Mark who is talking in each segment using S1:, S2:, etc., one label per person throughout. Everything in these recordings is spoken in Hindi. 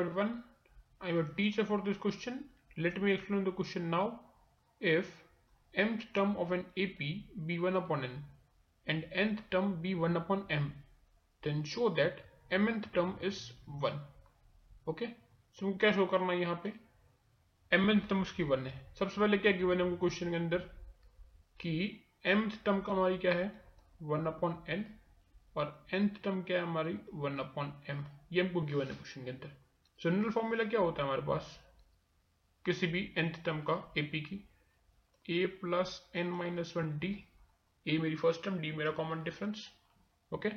S1: everyone. I am a teacher for this question. Let me explain the question now. If mth term of an AP be 1 upon n and nth term be 1 upon m, then show that mth term is 1. Okay? So क्या शो करना है यहाँ पे mth term उसकी 1 है सबसे पहले क्या गिवन है हमको क्वेश्चन के अंदर कि mth term का हमारी क्या है 1 अपॉन n और nth टर्म क्या है हमारी वन अपॉन एम ये हमको गिवन है क्वेश्चन के अंदर जनरल फॉर्मूला क्या होता है हमारे पास? किसी भी nth टर्म का एपी की। A plus n minus one d a मेरी फ़र्स्ट टर्म डी मेरा कॉमन डिफरेंस ओके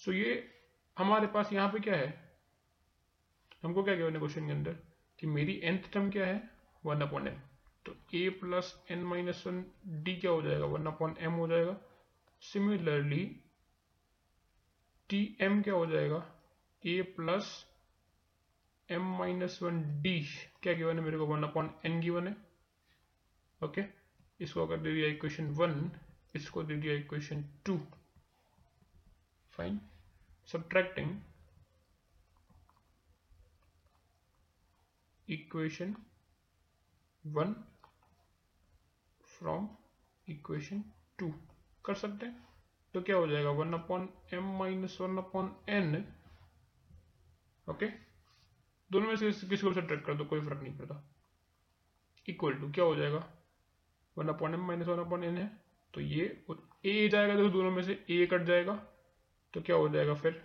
S1: सो ये हमारे पास यहाँ पे क्या है? हमको क्या है क्वेश्चन के अंदर? कि मेरी nth टर्म क्या है? वन अपॉन एम तो a plus n minus one d क्या हो जाएगा? वन अपॉन एम हो जाएगा। सिमिलरली टी एम क्या हो जाएगा? A plus m minus one d क्या गिवन है मेरे को? वन अपॉन एन गिवन है। Okay okay? इसको अगर दे दिया इक्वेशन वन इसको दे दिया equation two find subtracting equation one from equation two कर सकते हैं? तो क्या हो जाएगा? One upon m minus one upon n okay दोनों में से किसी को सब्ट्रैक्ट कर दो, कोई फ़र्क नहीं पड़ता। इक्वल टू क्या हो जाएगा? One upon m minus one upon n है तो ये ए जाएगा तो दोनों में से ए कट जाएगा तो क्या हो जाएगा फिर?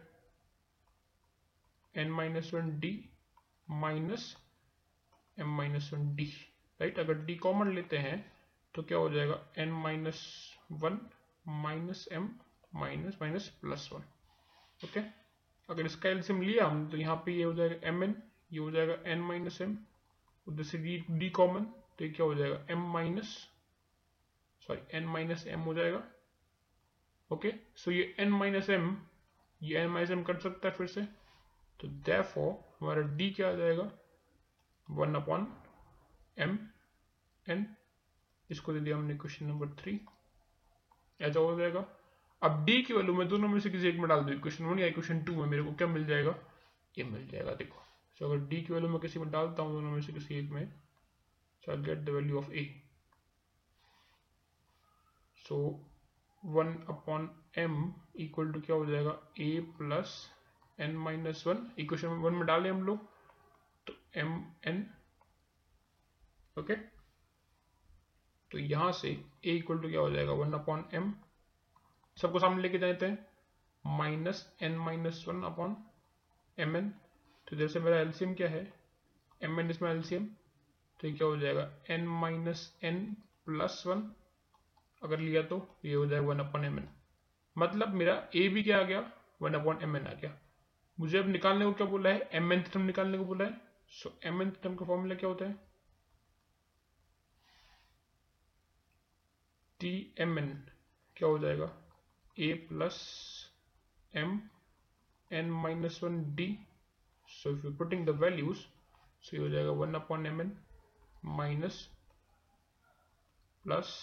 S1: N minus one d minus m minus one d right अगर डी कॉमन लेते हैं तो क्या हो जाएगा? N minus one minus m minus minus plus one okay अगर इसका एल्सियम लिया हम तो यहाँ पे ये हो जाएगा एम एन ये हो जाएगा एन माइनस एम उधर से डी डी कॉमन तो ये क्या हो जाएगा? M minus sorry n minus m हो जाएगा। ओके सो ये एन माइनस एम ये एन माइनस एम कर सकता है फिर से। तो देयरफॉर हमारा डी क्या आ जाएगा? वन अपॉन एम एन इसको दे दिया हमने क्वेश्चन नंबर थ्री ऐसा हो जाएगा। अब डी की वैल्यू मैं दोनों में से किसी एक में डाल दू। क्वेश्चन वन या क्वेश्चन टू में मेरे को क्या मिल जाएगा? ये मिल जाएगा, देखो। सो अगर डी की वैल्यू मैं किसी में डालता हूँ दोनों में से किसी एक में so I get the value of a so one upon m equal to क्या हो जाएगा? A plus n minus one equation one में डाले हम लोग तो एम एन ओके तो यहाँ से ए इक्वल टू क्या हो जाएगा? वन अपॉन एम सबको सामने लेके जाते हैं। Minus n minus one upon m n तो जैसे मेरा एल्सियम क्या है? एम एन इसमें एल्सियम तो ये क्या हो जाएगा? N minus n plus one अगर लिया तो ये हो जाएगा वन अपॉन एम एन मतलब मेरा ए भी क्या आ गया? वन अपॉन एम एन आ गया। मुझे अब निकालने को क्या बोला है? एम एन टर्म निकालने को बोला है। सो एम एन टर्म का फॉर्मूला क्या होता है? टी एम एन क्या हो जाएगा? A plus M N minus one D so if you putting the values so ये हो जाएगा one upon M N minus plus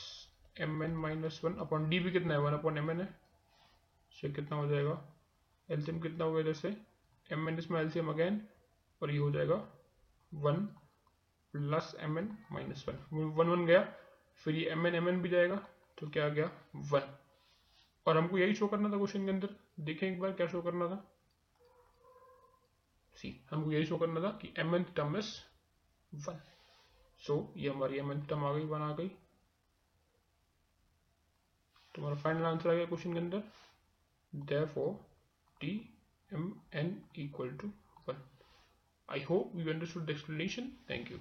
S1: M N minus one upon D भी कितना है? वन अपॉन एम एन है सो कितना हो जाएगा? एल्सियम कितना होगा इधर एम एन इसमें एल्सियम अगेन और ये हो जाएगा one plus M N minus one one one गया, फिर ये एम एन एम एन भी जाएगा तो क्या आ गया? वन और हमको यही शो करना था क्वेश्चन के अंदर? देखें एक बार क्या शो करना था। सी। हमको यही शो करना था कि M N term is one so ये हमारी एम एन टर्म आ गई वन आ गई। तुम्हारा फाइनल आंसर आ गया क्वेश्चन के अंदर। Therefore, t m n equal to 1 i hope you understood the explanation. Thank you.